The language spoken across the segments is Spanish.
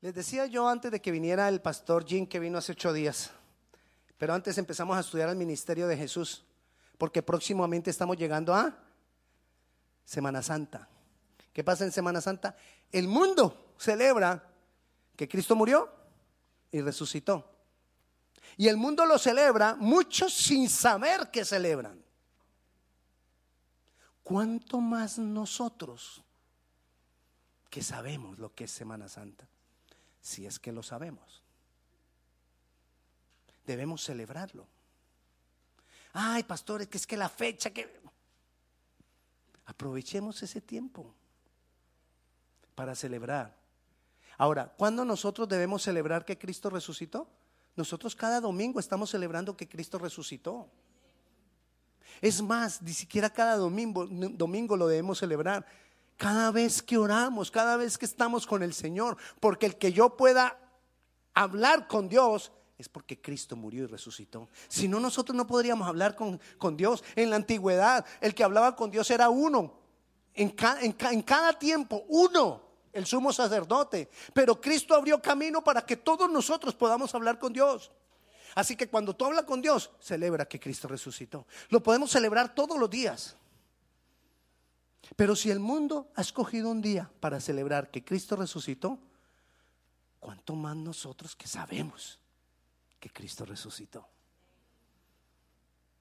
Les decía yo antes de que viniera el pastor Jim que vino hace ocho días, pero antes empezamos a estudiar el ministerio de Jesús, porque próximamente estamos llegando a Semana Santa. ¿Qué pasa en Semana Santa? El mundo celebra que Cristo murió y resucitó. Y el mundo lo celebra, muchos sin saber que celebran. ¿Cuánto más nosotros que sabemos lo que es Semana Santa? Si es que lo sabemos. Debemos celebrarlo. Ay, pastores, que es que la fecha que... Aprovechemos ese tiempo para celebrar. Ahora, ¿cuándo nosotros debemos celebrar que Cristo resucitó? Nosotros cada domingo estamos celebrando que Cristo resucitó. Es más, ni siquiera cada domingo, domingo lo debemos celebrar. Cada vez que oramos, cada vez que estamos con el Señor, porque el que yo pueda hablar con Dios es porque Cristo murió y resucitó. Si no, nosotros no podríamos hablar con, con Dios. En la antigüedad, el que hablaba con Dios era uno. En, en cada tiempo, uno el sumo sacerdote. Pero Cristo abrió camino para que todos nosotros podamos hablar con Dios. Así que cuando tú hablas con Dios, celebra que Cristo resucitó. Lo podemos celebrar todos los días. Pero si el mundo ha escogido un día para celebrar que Cristo resucitó, ¿cuánto más nosotros que sabemos que Cristo resucitó?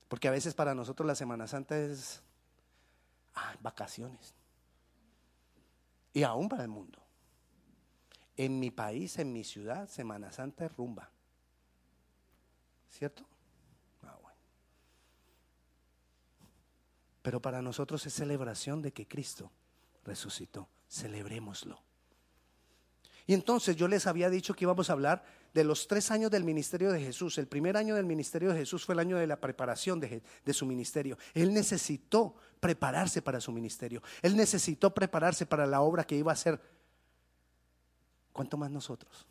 Porque a veces para nosotros la Semana Santa es ah, vacaciones. Y aún para el mundo. En mi país, en mi ciudad, Semana Santa es rumba. ¿Cierto? Pero para nosotros es celebración de que Cristo resucitó. Celebrémoslo. Y entonces yo les había dicho que íbamos a hablar de los tres años del ministerio de Jesús. El primer año del ministerio de Jesús fue el año de la preparación de, de, su ministerio. Él necesitó prepararse para su ministerio. Él necesitó prepararse para la obra que iba a hacer. ¿Cuánto más nosotros?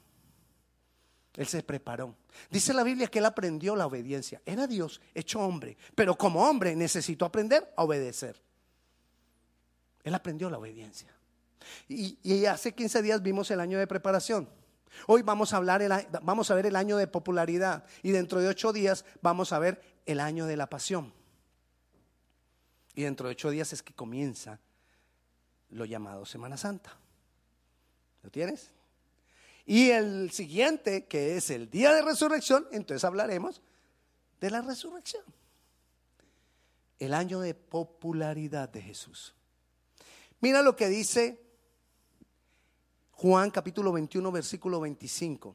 Él se preparó. Dice la Biblia que él aprendió la obediencia. Era Dios hecho hombre, pero como hombre necesitó aprender a obedecer. Él aprendió la obediencia. Y, hace 15 días vimos el año de preparación. Hoy vamos a, hablar vamos a ver el año de popularidad y dentro de ocho días vamos a ver el año de la pasión. Y dentro de ocho días es que comienza lo llamado Semana Santa. ¿Lo tienes? Y el siguiente, que es el día de resurrección, entonces hablaremos de la resurrección. El año de popularidad de Jesús. Mira lo que dice Juan capítulo 21, versículo 25.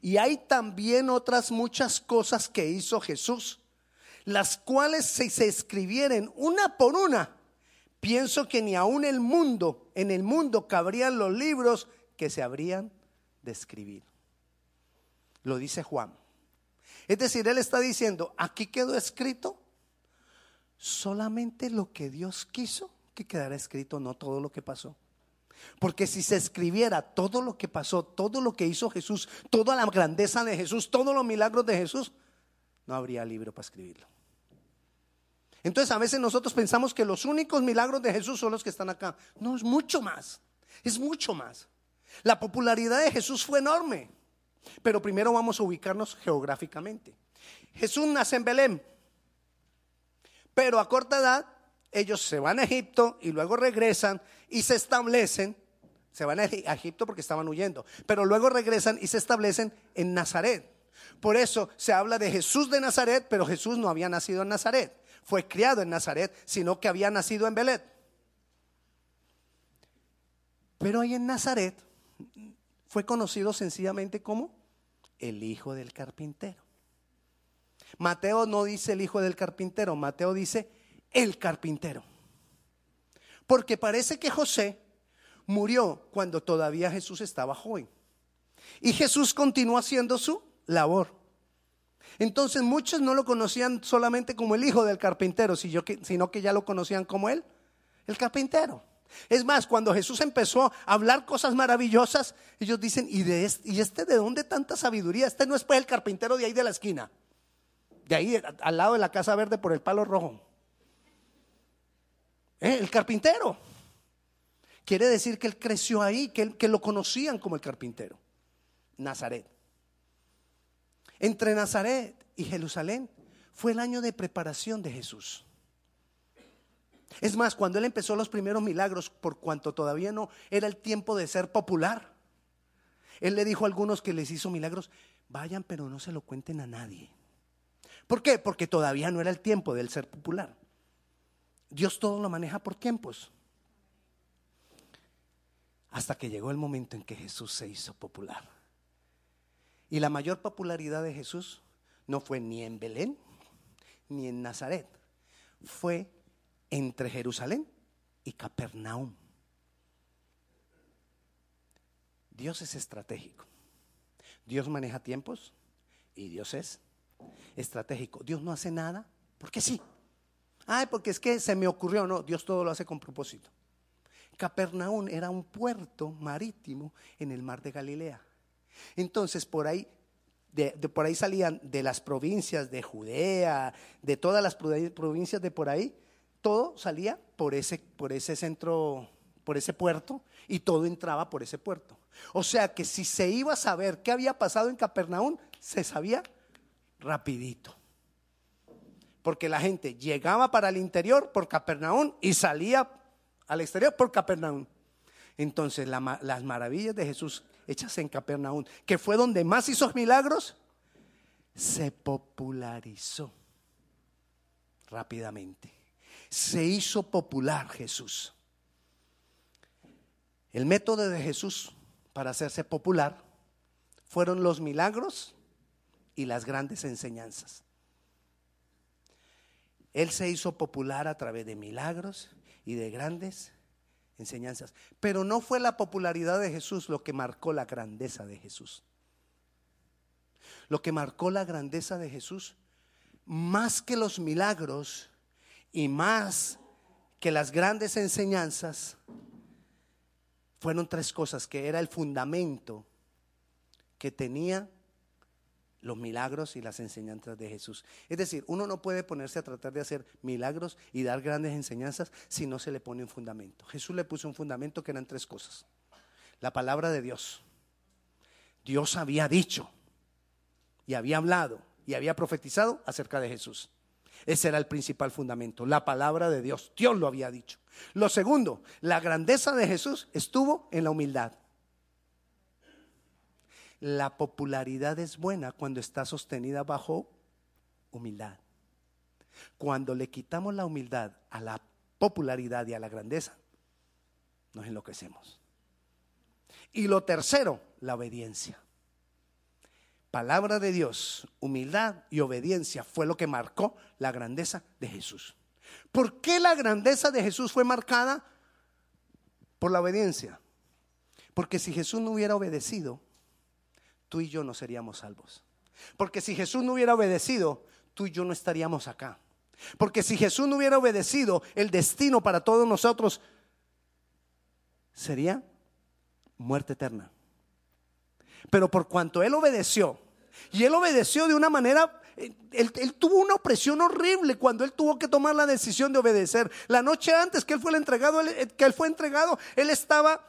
Y hay también otras muchas cosas que hizo Jesús, las cuales si se escribieren una por una, pienso que ni aún el mundo, en el mundo cabrían los libros que se habrían de escribir. Lo dice Juan. Es decir, él está diciendo, aquí quedó escrito solamente lo que Dios quiso que quedara escrito, no todo lo que pasó. Porque si se escribiera todo lo que pasó, todo lo que hizo Jesús, toda la grandeza de Jesús, todos los milagros de Jesús, no habría libro para escribirlo. Entonces a veces nosotros pensamos que los únicos milagros de Jesús son los que están acá. No, es mucho más. Es mucho más. La popularidad de Jesús fue enorme. Pero primero vamos a ubicarnos geográficamente. Jesús nace en Belén. Pero a corta edad ellos se van a Egipto y luego regresan y se establecen, se van a Egipto porque estaban huyendo, pero luego regresan y se establecen en Nazaret. Por eso se habla de Jesús de Nazaret, pero Jesús no había nacido en Nazaret, fue criado en Nazaret, sino que había nacido en Belén. Pero ahí en Nazaret fue conocido sencillamente como el hijo del carpintero. Mateo no dice el hijo del carpintero, Mateo dice el carpintero. Porque parece que José murió cuando todavía Jesús estaba joven. Y Jesús continuó haciendo su labor. Entonces muchos no lo conocían solamente como el hijo del carpintero, sino que ya lo conocían como él, el carpintero. Es más, cuando Jesús empezó a hablar cosas maravillosas, ellos dicen, ¿y, este, ¿y este de dónde tanta sabiduría? Este no es pues el carpintero de ahí de la esquina, de ahí al lado de la casa verde por el palo rojo. ¿Eh? El carpintero. Quiere decir que él creció ahí, que, que lo conocían como el carpintero. Nazaret. Entre Nazaret y Jerusalén fue el año de preparación de Jesús. Es más, cuando él empezó los primeros milagros, por cuanto todavía no era el tiempo de ser popular, él le dijo a algunos que les hizo milagros, vayan pero no se lo cuenten a nadie. ¿Por qué? Porque todavía no era el tiempo del ser popular. Dios todo lo maneja por tiempos. Hasta que llegó el momento en que Jesús se hizo popular. Y la mayor popularidad de Jesús no fue ni en Belén ni en Nazaret, fue entre Jerusalén y Capernaum. Dios es estratégico. Dios maneja tiempos y Dios es estratégico. Dios no hace nada porque sí. Ay, porque es que se me ocurrió. No, Dios todo lo hace con propósito. Capernaum era un puerto marítimo en el mar de Galilea. Entonces, por ahí, de, por ahí salían de las provincias de Judea, de todas las provincias de por ahí, todo salía por ese, por ese centro, por ese puerto, y todo entraba por ese puerto. O sea que si se iba a saber qué había pasado en Capernaum, se sabía rapidito. Porque la gente llegaba para el interior por Capernaum y salía al exterior por Capernaum. Entonces las maravillas de Jesús hechas en Capernaum, que fue donde más hizo milagros, se popularizó rápidamente. Se hizo popular Jesús. El método de Jesús para hacerse popular fueron los milagros y las grandes enseñanzas. Él se hizo popular a través de milagros y de grandes enseñanzas. Pero no fue la popularidad de Jesús lo que marcó la grandeza de Jesús. Lo que marcó la grandeza de Jesús, más que los milagros y más que las grandes enseñanzas, fueron tres cosas que era el fundamento que tenía los milagros y las enseñanzas de Jesús. Es decir, uno no puede ponerse a tratar de hacer milagros y dar grandes enseñanzas si no se le pone un fundamento. Jesús le puso un fundamento que eran tres cosas. La palabra de Dios. Dios había dicho y había hablado y había profetizado acerca de Jesús. Ese era el principal fundamento, la palabra de Dios. Dios lo había dicho. Lo segundo, la grandeza de Jesús estuvo en la humildad. La popularidad es buena cuando está sostenida bajo humildad. Cuando le quitamos la humildad a la popularidad y a la grandeza, nos enloquecemos. Y lo tercero, la obediencia. Palabra de Dios, humildad y obediencia fue lo que marcó la grandeza de Jesús. ¿Por qué la grandeza de Jesús fue marcada? Por la obediencia. Porque si Jesús no hubiera obedecido, tú y yo no seríamos salvos. Porque si Jesús no hubiera obedecido, tú y yo no estaríamos acá. Porque si Jesús no hubiera obedecido, el destino para todos nosotros sería muerte eterna. Pero por cuanto Él obedeció, y Él obedeció de una manera él, tuvo una opresión horrible cuando él tuvo que tomar la decisión de obedecer. La noche antes que él fue entregado, eh, que él fue entregado, él estaba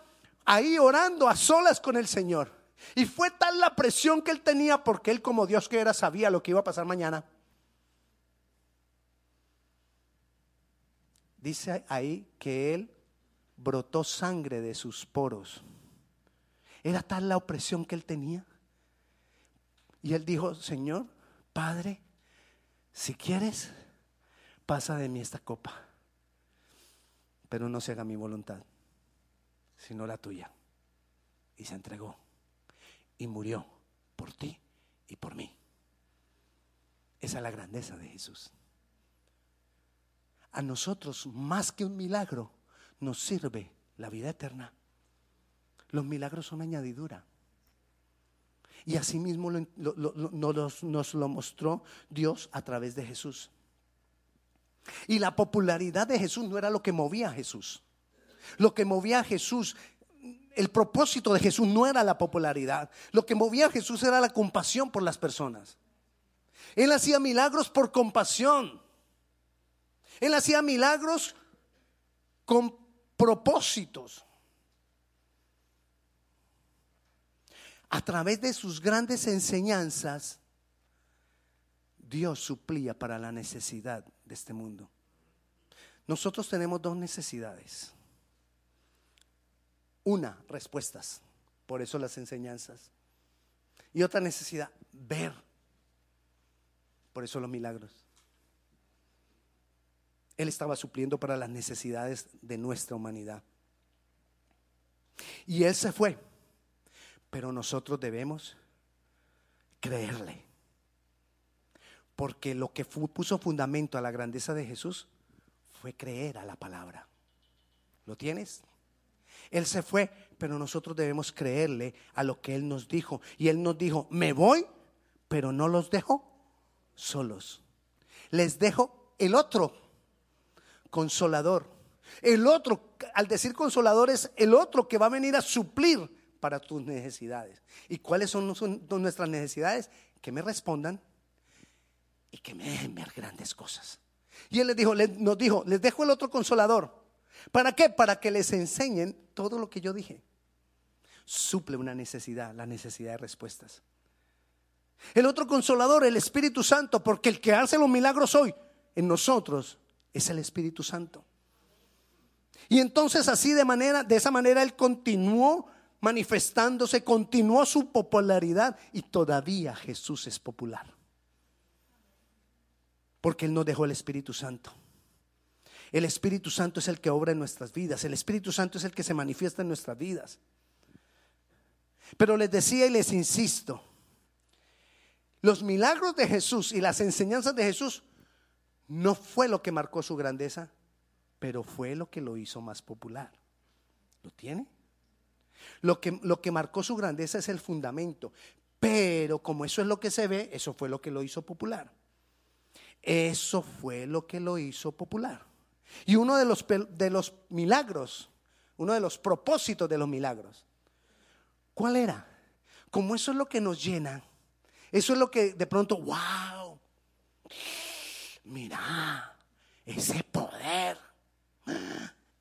ahí orando a solas con el Señor. Y fue tal la presión que él tenía porque él como Dios que era sabía lo que iba a pasar mañana. Dice ahí que él brotó sangre de sus poros. Era tal la opresión que él tenía. Y él dijo, Señor, Padre, si quieres, pasa de mí esta copa, pero no se haga mi voluntad, sino la tuya. Y se entregó y murió por ti y por mí. Esa es la grandeza de Jesús. A nosotros, más que un milagro, nos sirve la vida eterna. Los milagros son añadidura. Y asimismo nos lo mostró Dios a través de Jesús. Y la popularidad de Jesús no era lo que movía a Jesús. Lo que movía a Jesús, el propósito de Jesús no era la popularidad. Lo que movía a Jesús era la compasión por las personas. Él hacía milagros por compasión. Él hacía milagros con propósitos. A través de sus grandes enseñanzas, Dios suplía para la necesidad de este mundo. Nosotros tenemos dos necesidades. Una, respuestas. Por eso las enseñanzas. Y otra necesidad, ver. Por eso los milagros. Él estaba supliendo para las necesidades de nuestra humanidad. Y Él se fue. Pero nosotros debemos creerle. Porque lo que puso fundamento a la grandeza de Jesús fue creer a la palabra. ¿Lo tienes? Él se fue, pero nosotros debemos creerle a lo que Él nos dijo. Y Él nos dijo, me voy, pero no los dejo solos. Les dejo el otro consolador. El otro, al decir consolador, es el otro que va a venir a suplir para tus necesidades. ¿Y cuáles son, nuestras necesidades? Que me respondan y que me dejen ver grandes cosas. Y él les dijo, nos dijo, les dejo el otro consolador. ¿Para qué? Para que les enseñen todo lo que yo dije. Suple una necesidad, la necesidad de respuestas. El otro consolador, el Espíritu Santo, porque el que hace los milagros hoy en nosotros es el Espíritu Santo. Y entonces así de manera, de esa manera él continuó manifestándose, continuó su popularidad y todavía Jesús es popular. Porque él no dejó el Espíritu Santo. El Espíritu Santo es el que obra en nuestras vidas. El Espíritu Santo es el que se manifiesta en nuestras vidas. Pero les decía y les insisto, los milagros de Jesús y las enseñanzas de Jesús no fue lo que marcó su grandeza, pero fue lo que lo hizo más popular. ¿Lo tiene? Lo que, lo que marcó su grandeza es el fundamento, pero como eso es lo que se ve, eso fue lo que lo hizo popular. Eso fue lo que lo hizo popular. Y uno de los, de los milagros, uno de los propósitos de los milagros, ¿cuál era? Como eso es lo que nos llena, eso es lo que de pronto, wow, mira, ese poder.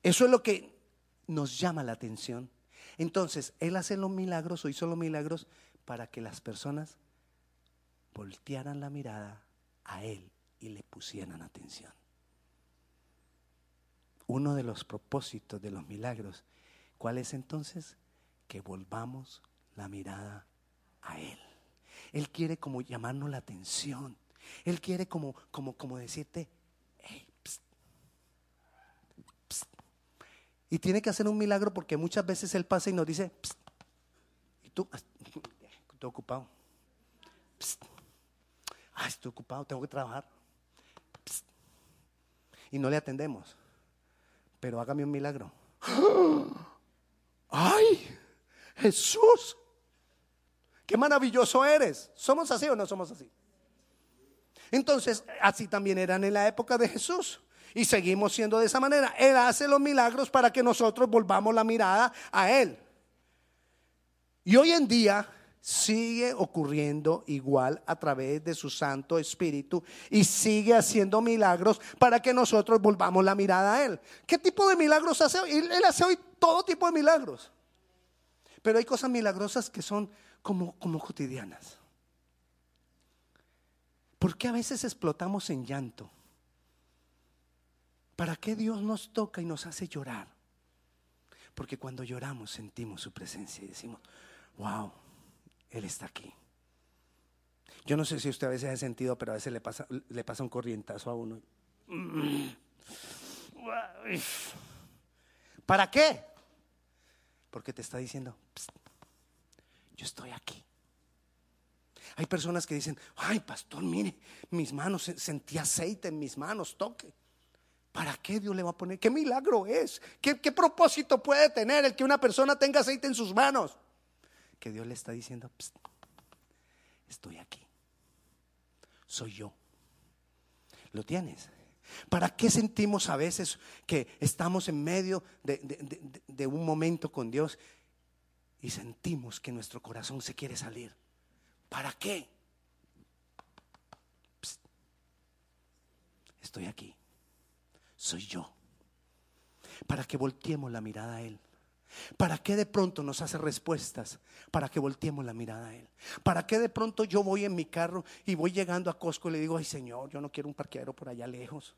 Eso es lo que nos llama la atención. Entonces, Él hace los milagros o hizo los milagros para que las personas voltearan la mirada a Él y le pusieran atención. Uno de los propósitos de los milagros, ¿cuál es entonces? Que volvamos la mirada a Él. Él quiere como llamarnos la atención. Él quiere como, como, como decirte, Y tiene que hacer un milagro porque muchas veces Él pasa y nos dice, y tú, estoy ocupado. Ay, estoy ocupado, tengo que trabajar. Y no le atendemos. Pero hágame un milagro. ¡Ay! Jesús. Qué maravilloso eres. ¿Somos así o no somos así? Entonces, así también eran en la época de Jesús. Y seguimos siendo de esa manera. Él hace los milagros para que nosotros volvamos la mirada a Él. Y hoy en día sigue ocurriendo igual a través de su Santo Espíritu y sigue haciendo milagros para que nosotros volvamos la mirada a Él. ¿Qué tipo de milagros hace hoy? Él hace hoy todo tipo de milagros. Pero hay cosas milagrosas que son como, como cotidianas. ¿Por qué a veces explotamos en llanto? ¿Para qué Dios nos toca y nos hace llorar? Porque cuando lloramos sentimos su presencia y decimos, wow, Él está aquí. Yo no sé si usted a veces ha sentido, pero a veces le pasa, le pasa un corrientazo a uno. ¿Para qué? Porque te está diciendo, yo estoy aquí. Hay personas que dicen, ay pastor, mire, mis manos, sentí aceite en mis manos, toque. ¿Para qué Dios le va a poner? ¿Qué milagro es? ¿Qué, propósito puede tener el que una persona tenga aceite en sus manos? Que Dios le está diciendo, estoy aquí. Soy yo. ¿Lo tienes? ¿Para qué sentimos a veces que estamos en medio de, un momento con Dios y sentimos que nuestro corazón se quiere salir? ¿Para qué? Estoy aquí soy yo. Para que volteemos la mirada a Él. ¿Para qué de pronto nos hace respuestas? Para que volteemos la mirada a Él. ¿Para qué de pronto yo voy en mi carro y voy llegando a Costco y le digo, ay Señor, yo no quiero un parqueadero por allá lejos.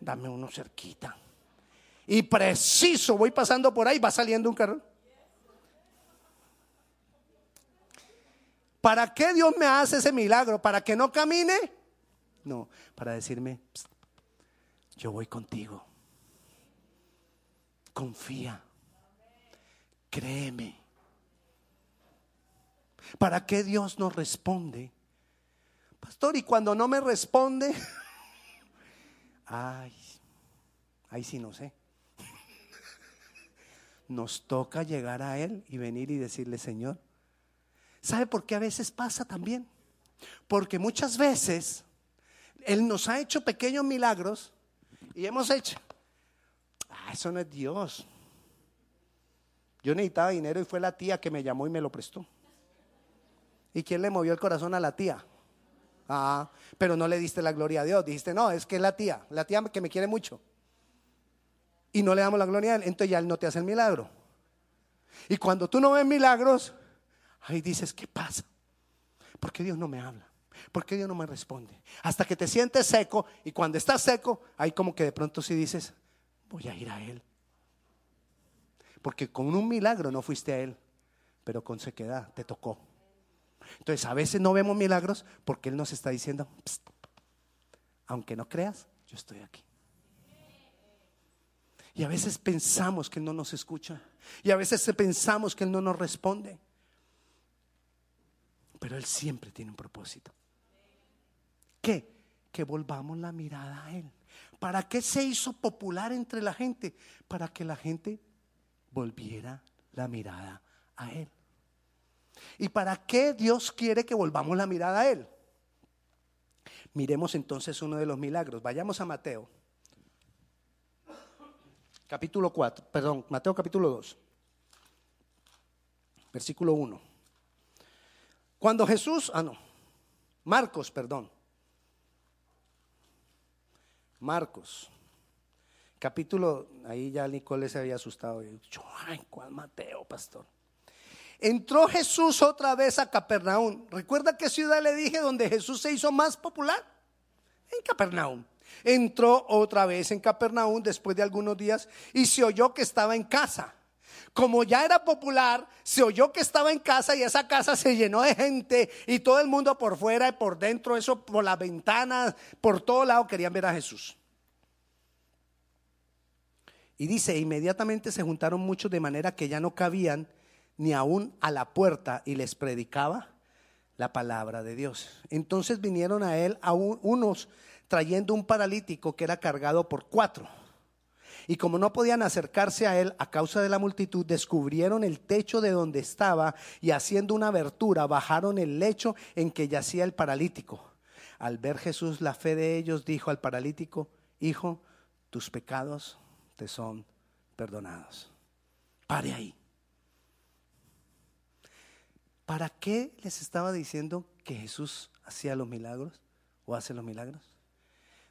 Dame uno cerquita. Y preciso, voy pasando por ahí, va saliendo un carro. ¿Para qué Dios me hace ese milagro? ¿Para que no camine? No, para decirme, yo voy contigo. Confía. Créeme. ¿Para qué Dios nos responde? Pastor, y cuando no me responde, ay, ahí sí no sé. Nos toca llegar a Él y venir y decirle, Señor, ¿sabe por qué a veces pasa también? Porque muchas veces Él nos ha hecho pequeños milagros y hemos hecho, ah, eso no es Dios. Yo necesitaba dinero y fue la tía que me llamó y me lo prestó. ¿Y quién le movió el corazón a la tía? Ah, pero no le diste la gloria a Dios. Dijiste, no, es que es la tía, la tía que me quiere mucho. Y no le damos la gloria a él, entonces ya él no te hace el milagro. Y cuando tú no ves milagros, ahí dices, ¿qué pasa? ¿Por qué Dios no me habla? ¿Por qué Dios no me responde? Hasta que te sientes seco y cuando estás seco, ahí como que de pronto sí dices, voy a ir a Él. Porque con un milagro no fuiste a Él, pero con sequedad te tocó. Entonces a veces no vemos milagros porque Él nos está diciendo, aunque no creas, yo estoy aquí. Y a veces pensamos que no nos escucha. Y a veces pensamos que Él no nos responde. Pero Él siempre tiene un propósito. ¿Qué? Que volvamos la mirada a Él. ¿Para qué se hizo popular entre la gente? Para que la gente volviera la mirada a Él. ¿Y para qué Dios quiere que volvamos la mirada a Él? Miremos entonces uno de los milagros. Vayamos a Mateo. Capítulo 4, perdón, Mateo capítulo 2. Versículo 1. Cuando Jesús, ah no, Marcos, perdón. Marcos capítulo, ahí ya Nicole se había asustado. Yo, ay, ¿cuál Mateo, pastor? Entró Jesús otra vez a Capernaum. ¿Recuerda qué ciudad le dije donde Jesús se hizo más popular? En Capernaum. Entró otra vez en Capernaum después de algunos días y se oyó que estaba en casa. Como ya era popular, se oyó que estaba en casa y esa casa se llenó de gente y todo el mundo por fuera y por dentro, eso por las ventanas, por todo lado querían ver a Jesús. Y dice, inmediatamente se juntaron muchos de manera que ya no cabían ni aún a la puerta y les predicaba la palabra de Dios. Entonces vinieron a él unos trayendo un paralítico que era cargado por cuatro. Y como no podían acercarse a él a causa de la multitud, descubrieron el techo de donde estaba y haciendo una abertura bajaron el lecho en que yacía el paralítico. Al ver Jesús la fe de ellos, dijo al paralítico, Hijo, tus pecados te son perdonados. Pare ahí. ¿Para qué les estaba diciendo que Jesús hacía los milagros o hace los milagros?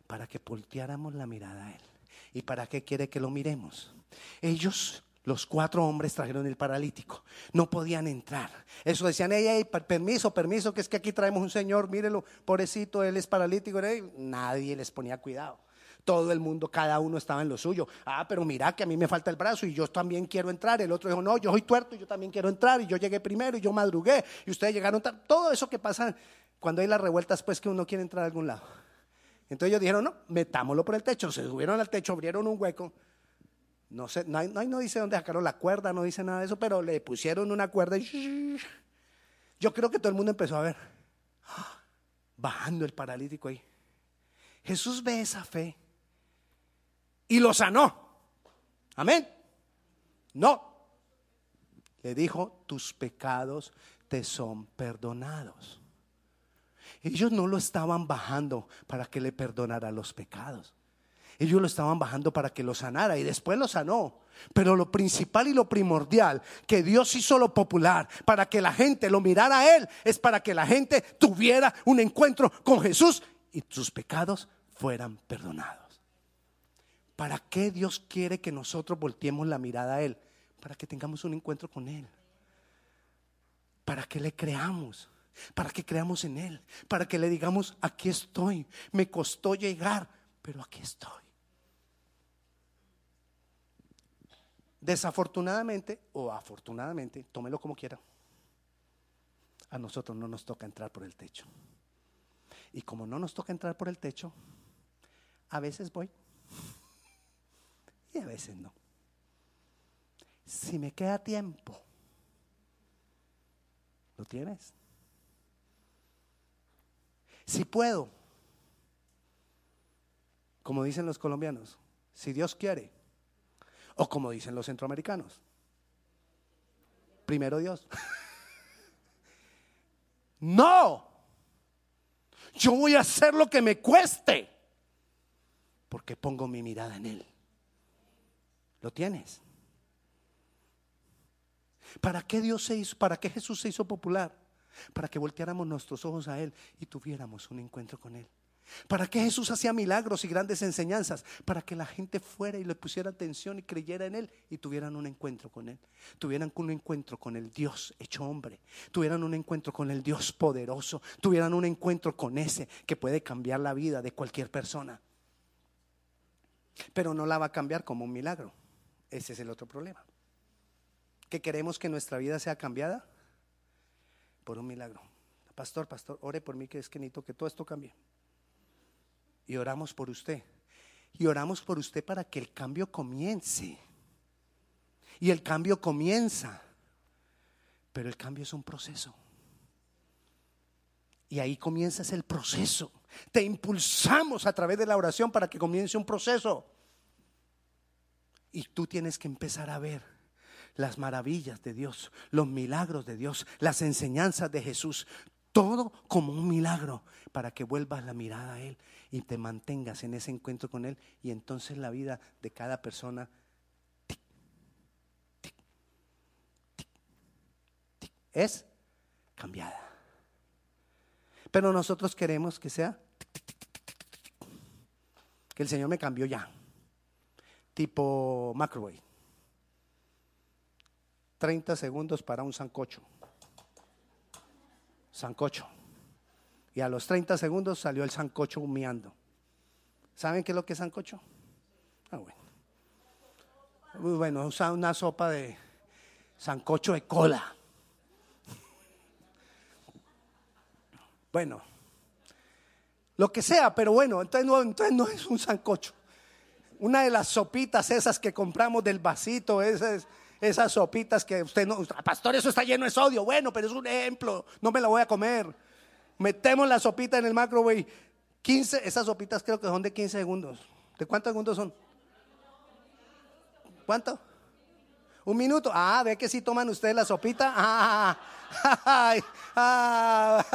Para que volteáramos la mirada a Él. ¿Y para qué quiere que lo miremos? Ellos, los cuatro hombres, trajeron el paralítico. No podían entrar. Eso decían, ey, permiso, permiso, que es que aquí traemos un señor, mírelo, pobrecito, él es paralítico. Nadie les ponía cuidado todo el mundo, cada uno estaba en lo suyo. Ah, pero mira que a mí me falta el brazo y yo también quiero entrar. El otro dijo, no, yo soy tuerto y yo también quiero entrar. Y yo llegué primero y yo madrugué. Y ustedes llegaron Todo eso que pasa cuando hay las revueltas, pues que uno quiere entrar a algún lado. Entonces ellos dijeron, no, metámoslo por el techo. Se subieron al techo, abrieron un hueco. No sé, no, no dice dónde sacaron la cuerda, no dice nada de eso, pero le pusieron una cuerda y yo creo que todo el mundo empezó a ver, bajando el paralítico ahí. Jesús ve esa fe y lo sanó. Amén. No. Le dijo, tus pecados te son perdonados. Ellos no lo estaban bajando para que le perdonara los pecados. Ellos lo estaban bajando para que lo sanara y después lo sanó. Pero lo principal y lo primordial que Dios hizo lo popular para que la gente lo mirara a Él es para que la gente tuviera un encuentro con Jesús y sus pecados fueran perdonados. ¿Para qué Dios quiere que nosotros volteemos la mirada a Él? para que tengamos un encuentro con Él. Para que le creamos, para que creamos en Él, para que le digamos, aquí estoy, me costó llegar, pero aquí estoy. Desafortunadamente o afortunadamente, tómelo como quiera, a nosotros no nos toca entrar por el techo. Y como no nos toca entrar por el techo, a veces voy y a veces no. Si me queda tiempo, ¿lo tienes? Si puedo, como dicen los colombianos, si Dios quiere, o como dicen los centroamericanos, primero Dios. no, yo voy a hacer lo que me cueste, porque pongo mi mirada en Él. ¿Lo tienes? ¿Para qué Dios se hizo? ¿Para qué Jesús se hizo popular? Para que volteáramos nuestros ojos a Él y tuviéramos un encuentro con Él. ¿Para qué Jesús hacía milagros y grandes enseñanzas? Para que la gente fuera y le pusiera atención y creyera en Él y tuvieran un encuentro con Él. Tuvieran un encuentro con el Dios hecho hombre. Tuvieran un encuentro con el Dios poderoso. Tuvieran un encuentro con ese que puede cambiar la vida de cualquier persona. Pero no la va a cambiar como un milagro. Ese es el otro problema. Que queremos que nuestra vida sea cambiada por un milagro. Pastor, pastor, ore por mí que es que necesito que todo esto cambie y oramos por usted. Y oramos por usted para que el cambio comience. Y el cambio comienza. Pero el cambio es un proceso. Y ahí comienza el proceso. Te impulsamos a través de la oración para que comience un proceso. Y tú tienes que empezar a ver las maravillas de Dios, los milagros de Dios, las enseñanzas de Jesús, todo como un milagro para que vuelvas la mirada a Él y te mantengas en ese encuentro con Él y entonces la vida de cada persona es cambiada. Pero nosotros queremos que sea que el Señor me cambió ya, tipo microwave. 30 segundos para un sancocho. Sancocho. Y a los 30 segundos salió el sancocho humeando. ¿Saben qué es lo que es sancocho? Ah, bueno. Muy bueno, usa una sopa de sancocho de cola. Bueno, lo que sea, pero bueno, entonces no, entonces no es un sancocho. Una de las sopitas esas que compramos del vasito, esas, esas sopitas que usted no, pastor, eso está lleno de sodio. Bueno, pero es un ejemplo, no me la voy a comer. Metemos la sopita en el microwave. 15, esas sopitas creo que son de 15 segundos. ¿De cuántos segundos son? ¿Cuánto? Un minuto. Ah, ve que si toman ustedes la sopita. Ah, ah,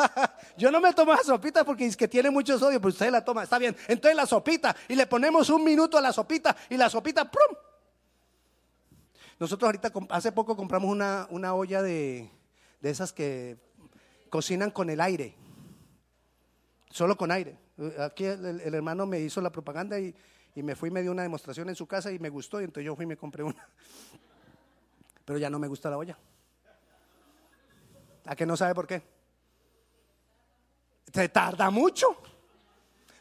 yo no me tomo la sopita porque es que tiene mucho sodio, pero ustedes la toman. Está bien. Entonces la sopita y le ponemos un minuto a la sopita y la sopita, ¡prum! Nosotros ahorita hace poco compramos una, una olla de, de esas que cocinan con el aire solo con aire. Aquí el, hermano me hizo la propaganda y, me fui y me dio una demostración en su casa y me gustó y entonces yo fui y me compré una. Pero ya no me gusta la olla. ¿A que no sabe por qué? Se tarda mucho.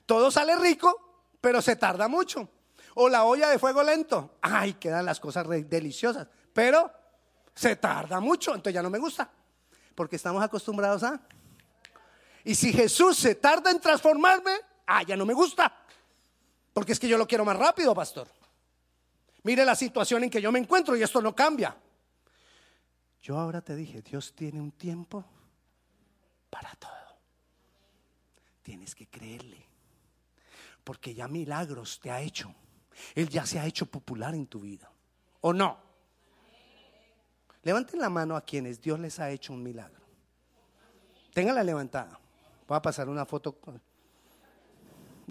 Todo sale rico, pero se tarda mucho. O la olla de fuego lento. Ay, quedan las cosas deliciosas. Pero se tarda mucho, entonces ya no me gusta. Porque estamos acostumbrados a y si Jesús se tarda en transformarme, ah, ya no me gusta. Porque es que yo lo quiero más rápido, pastor. Mire la situación en que yo me encuentro y esto no cambia. Yo ahora te dije, Dios tiene un tiempo para todo. Tienes que creerle. Porque ya milagros te ha hecho. Él ya se ha hecho popular en tu vida. ¿O no? Levanten la mano a quienes Dios les ha hecho un milagro. Ténganla levantada. Voy a pasar una foto.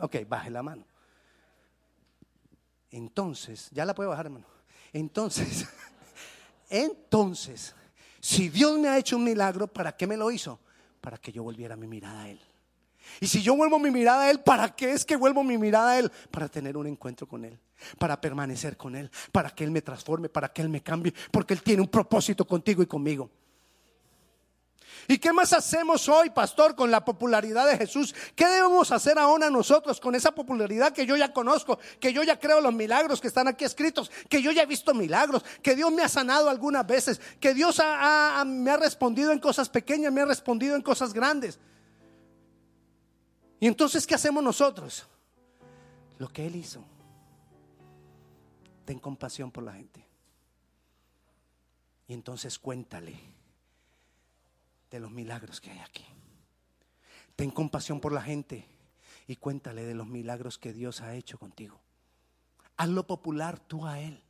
Ok, baje la mano. Entonces, ya la puede bajar, hermano. Entonces, entonces, si Dios me ha hecho un milagro, ¿para qué me lo hizo? Para que yo volviera mi mirada a Él. Y si yo vuelvo mi mirada a Él, ¿para qué es que vuelvo mi mirada a Él? Para tener un encuentro con Él. para permanecer con Él, para que Él me transforme, para que Él me cambie, porque Él tiene un propósito contigo y conmigo. ¿Y qué más hacemos hoy, pastor, con la popularidad de Jesús? ¿Qué debemos hacer ahora nosotros con esa popularidad que yo ya conozco, que yo ya creo los milagros que están aquí escritos, que yo ya he visto milagros, que Dios me ha sanado algunas veces, que Dios me ha respondido en cosas pequeñas, me ha respondido en cosas grandes? Y entonces, ¿qué hacemos nosotros? Lo que Él hizo. Ten compasión por la gente. Y entonces cuéntale de los milagros que hay aquí. Ten compasión por la gente y cuéntale de los milagros que Dios ha hecho contigo. Hazlo popular tú a Él.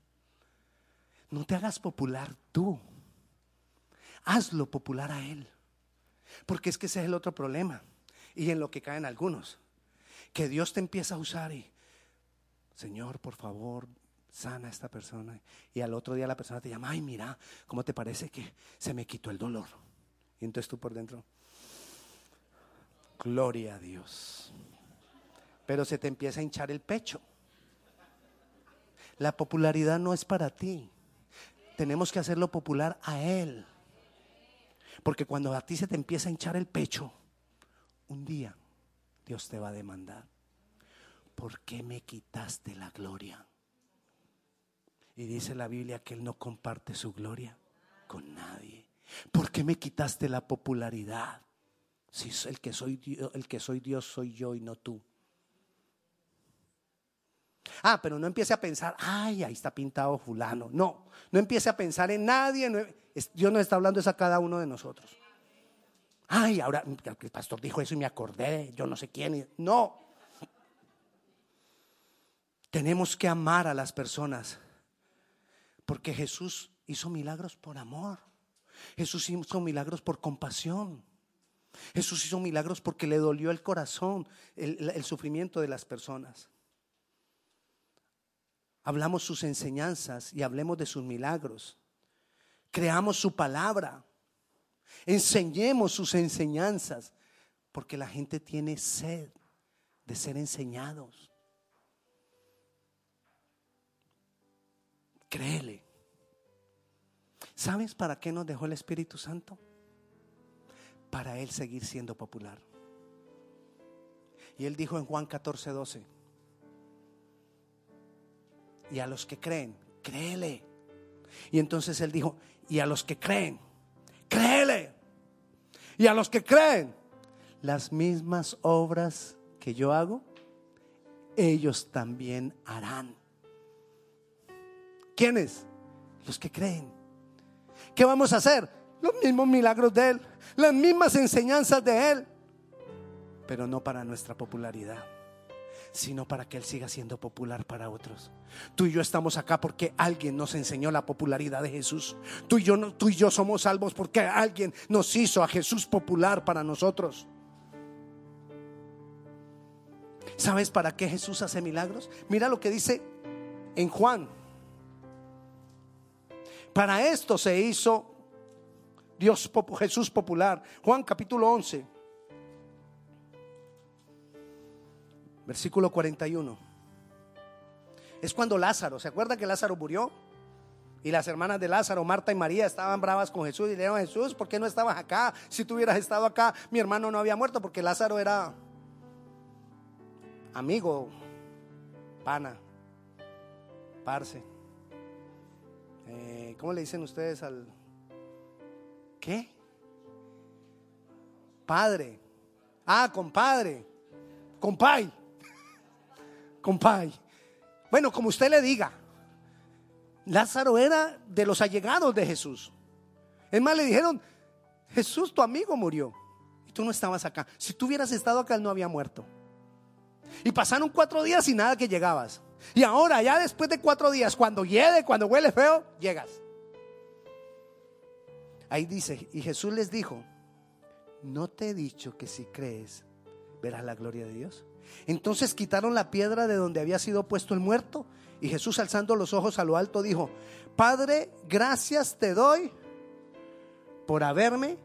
No te hagas popular tú. Hazlo popular a Él. Porque es que ese es el otro problema. Y en lo que caen algunos. Que Dios te empieza a usar y, Señor, por favor, sana a esta persona. Y al otro día la persona te llama, ay, mira, ¿cómo te parece que se me quitó el dolor? Y entonces tú por dentro, gloria a Dios. Pero se te empieza a hinchar el pecho. La popularidad no es para ti. Tenemos que hacerlo popular a Él. Porque cuando a ti se te empieza a hinchar el pecho, un día Dios te va a demandar. ¿Por qué me quitaste la gloria? Y dice la Biblia que Él no comparte su gloria con nadie. ¿Por qué me quitaste la popularidad? Si el que soy Dios, soy yo y no tú. Ah, pero no empiece a pensar, ay, ahí está pintado fulano. No, no empiece a pensar en nadie. Dios no está hablando eso a cada uno de nosotros. Ay, ahora el pastor dijo eso y me acordé, yo no sé quién. No. Tenemos que amar a las personas porque Jesús hizo milagros por amor. Jesús hizo milagros por compasión. Jesús hizo milagros porque le dolió el corazón, el, sufrimiento de las personas. Hablamos sus enseñanzas y hablemos de sus milagros. Creamos su palabra. Enseñemos sus enseñanzas porque la gente tiene sed de ser enseñados. Créele. ¿Sabes para qué nos dejó el Espíritu Santo? Para Él seguir siendo popular. Y Él dijo en Juan 14, 12, y a los que creen, créele. Y entonces Él dijo, y a los que creen. Y a los que creen, las mismas obras que yo hago, ellos también harán. ¿Quiénes? Los que creen. ¿Qué vamos a hacer? Los mismos milagros de Él, las mismas enseñanzas de Él, pero no para nuestra popularidad sino para que Él siga siendo popular para otros. Tú y yo estamos acá porque alguien nos enseñó la popularidad de Jesús. Tú y yo, tú y yo somos salvos porque alguien nos hizo a Jesús popular para nosotros. ¿Sabes para qué Jesús hace milagros? Mira lo que dice en Juan para esto se hizo Dios Jesús popular. Juan capítulo 11. Versículo 41. Es cuando Lázaro, ¿se acuerda que Lázaro murió? Y las hermanas de Lázaro, Marta y María, estaban bravas con Jesús y le dijeron, Jesús, ¿por qué no estabas acá? Si tú hubieras estado acá, mi hermano no había muerto porque Lázaro era amigo, pana, parce. Eh, ¿Cómo le dicen ustedes al... ¿Qué? Padre. Ah, compadre. Compay. Compay. Bueno, como usted le diga. Lázaro era de los allegados de Jesús. Es más, le dijeron, Jesús, tu amigo murió. Y tú no estabas acá. Si tú hubieras estado acá, él no había muerto. Y pasaron cuatro días y nada que llegabas. Y ahora, ya después de cuatro días, cuando hiede, cuando huele feo, llegas. Ahí dice, y Jesús les dijo, no te he dicho que si crees, verás la gloria de Dios. Entonces quitaron la piedra de donde había sido puesto el muerto. Y Jesús alzando los ojos a lo alto dijo, Padre, gracias te doy por haberme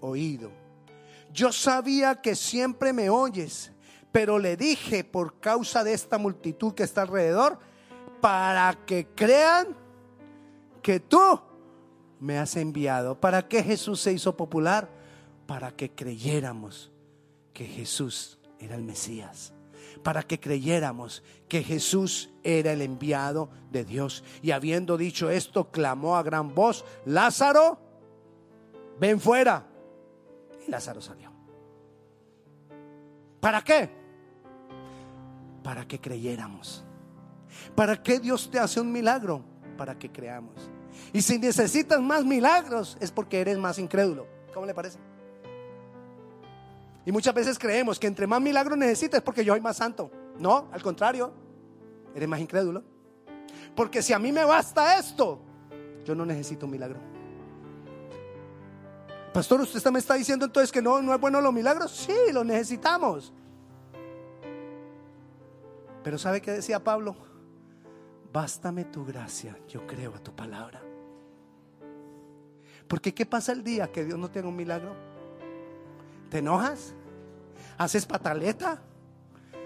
oído. Yo sabía que siempre me oyes pero le dije por causa de esta multitud que está alrededor, para que crean que tú me has enviado. ¿Para qué Jesús se hizo popular? Para que creyéramos que Jesús era el Mesías. Para que creyéramos que Jesús era el enviado de Dios. Y habiendo dicho esto, clamó a gran voz, Lázaro, ven fuera. Y Lázaro salió. ¿Para qué? Para que creyéramos. ¿Para qué Dios te hace un milagro? Para que creamos. Y si necesitas más milagros es porque eres más incrédulo. ¿Cómo le parece? Y muchas veces creemos que entre más milagros necesitas es porque yo soy más santo. No, al contrario, eres más incrédulo. Porque si a mí me basta esto, yo no necesito un milagro. Pastor, ¿usted me está diciendo entonces que no, no es bueno los milagros? Sí, los necesitamos. Pero ¿sabe qué decía Pablo? Bástame tu gracia, yo creo a tu palabra. Porque ¿qué pasa el día que Dios no tenga un milagro? ¿Te enojas? ¿Haces pataleta?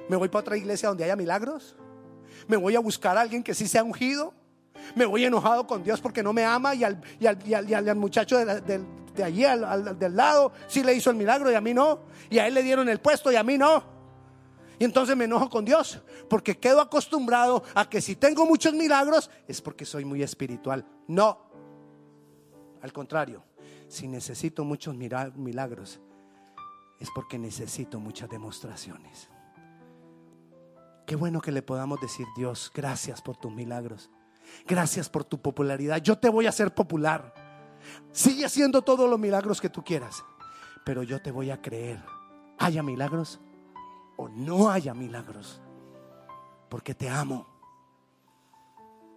¿Me voy para otra iglesia donde haya milagros? ¿Me voy a buscar a alguien que sí sea ungido? ¿Me voy enojado con Dios porque no me ama y al, y al, muchacho de, allí, al, del lado, sí le hizo el milagro y a mí no? Y a él le dieron el puesto y a mí no. Y entonces me enojo con Dios porque quedo acostumbrado a que si tengo muchos milagros es porque soy muy espiritual. No, al contrario, si necesito muchos milagros es porque necesito muchas demostraciones. Qué bueno que le podamos decir, Dios, gracias por tus milagros. Gracias por tu popularidad. Yo te voy a hacer popular. Sigue haciendo todos los milagros que tú quieras. Pero yo te voy a creer. Haya milagros o no haya milagros. Porque te amo.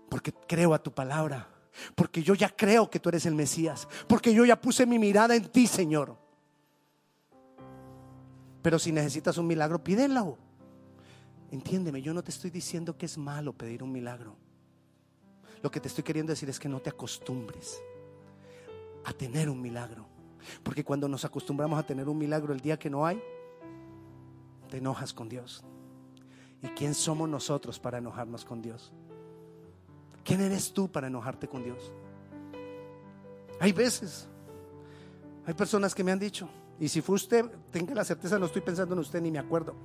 Porque creo a tu palabra. Porque yo ya creo que tú eres el Mesías. Porque yo ya puse mi mirada en ti, Señor. Pero si necesitas un milagro, pídelo. Entiéndeme, yo no te estoy diciendo que es malo pedir un milagro. Lo que te estoy queriendo decir es que no te acostumbres a tener un milagro. Porque cuando nos acostumbramos a tener un milagro el día que no hay, te enojas con Dios. ¿Y quién somos nosotros para enojarnos con Dios? ¿Quién eres tú para enojarte con Dios? Hay veces, hay personas que me han dicho, y si fue usted, tenga la certeza, no estoy pensando en usted ni me acuerdo,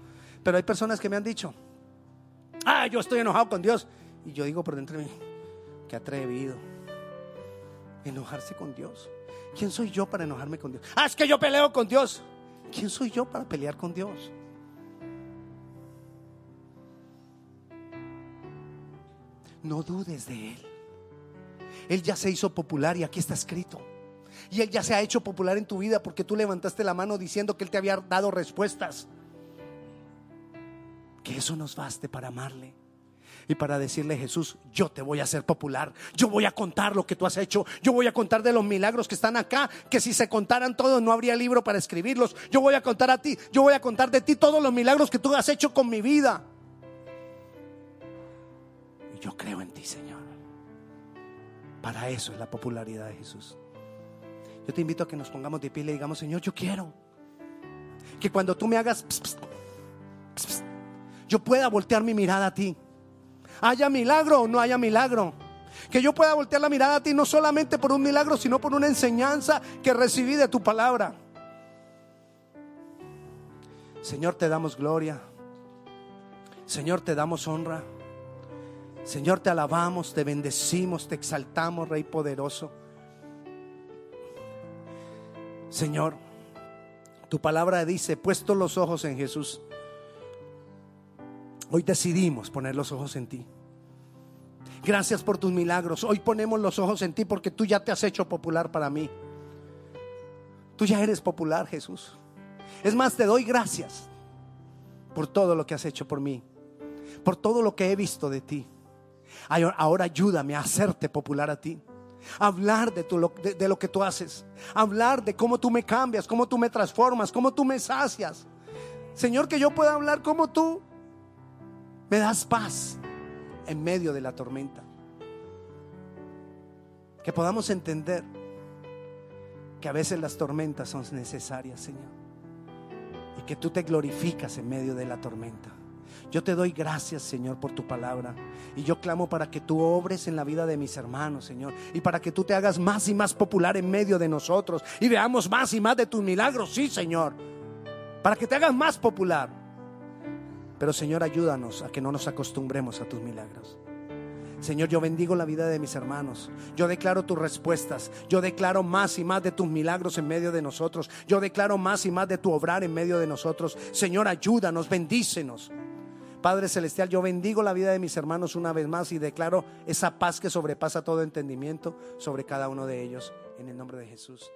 pero hay personas que me han dicho, ah, yo estoy enojado con Dios. Y yo digo por dentro de mí, qué atrevido, enojarse con Dios. ¿Quién soy yo para enojarme con Dios? Ah, es que yo peleo con Dios. ¿Quién soy yo para pelear con Dios? no dudes de Él. Él ya se hizo popular y aquí está escrito. Y Él ya se ha hecho popular en tu vida porque tú levantaste la mano diciendo que Él te había dado respuestas. Que eso nos baste para amarle. Y para decirle Jesús, yo te voy a hacer popular, yo voy a contar lo que tú has hecho, yo voy a contar de los milagros que están acá, que si se contaran todos no habría libro para escribirlos, yo voy a contar a ti, yo voy a contar de ti todos los milagros que tú has hecho con mi vida. Yo creo en ti, Señor. Para eso es la popularidad de Jesús. Yo te invito a que nos pongamos de pie y le digamos, Señor, yo quiero que cuando tú me hagas, yo pueda voltear mi mirada a ti. Haya milagro o no haya milagro. Que yo pueda voltear la mirada a ti no solamente por un milagro, sino por una enseñanza que recibí de tu palabra. Señor, te damos gloria. Señor, te damos honra. Señor, te alabamos, te bendecimos, te exaltamos, Rey poderoso. Señor, tu palabra dice, puesto los ojos en Jesús, hoy decidimos poner los ojos en ti. Gracias por tus milagros. Hoy ponemos los ojos en ti porque tú ya te has hecho popular para mí. Tú ya eres popular, Jesús. Es más, te doy gracias por todo lo que has hecho por mí, por todo lo que he visto de ti. Ahora ayúdame a hacerte popular a ti. Hablar de, de, lo que tú haces. Hablar de cómo tú me cambias, cómo tú me transformas, cómo tú me sacias. Señor, que yo pueda hablar cómo tú me das paz en medio de la tormenta. Que podamos entender que a veces las tormentas son necesarias, Señor. Y que tú te glorificas en medio de la tormenta. Yo te doy gracias, Señor, por tu palabra. Y yo clamo para que tú obres en la vida de mis hermanos, Señor. Y para que tú te hagas más y más popular en medio de nosotros. Y veamos más y más de tus milagros, sí, Señor. Para que te hagas más popular. Pero, Señor, ayúdanos a que no nos acostumbremos a tus milagros. Señor, yo bendigo la vida de mis hermanos. Yo declaro tus respuestas. Yo declaro más y más de tus milagros en medio de nosotros. Yo declaro más y más de tu obrar en medio de nosotros. Señor, ayúdanos, bendícenos. Padre Celestial, yo bendigo la vida de mis hermanos una vez más y declaro esa paz que sobrepasa todo entendimiento sobre cada uno de ellos. En el nombre de Jesús.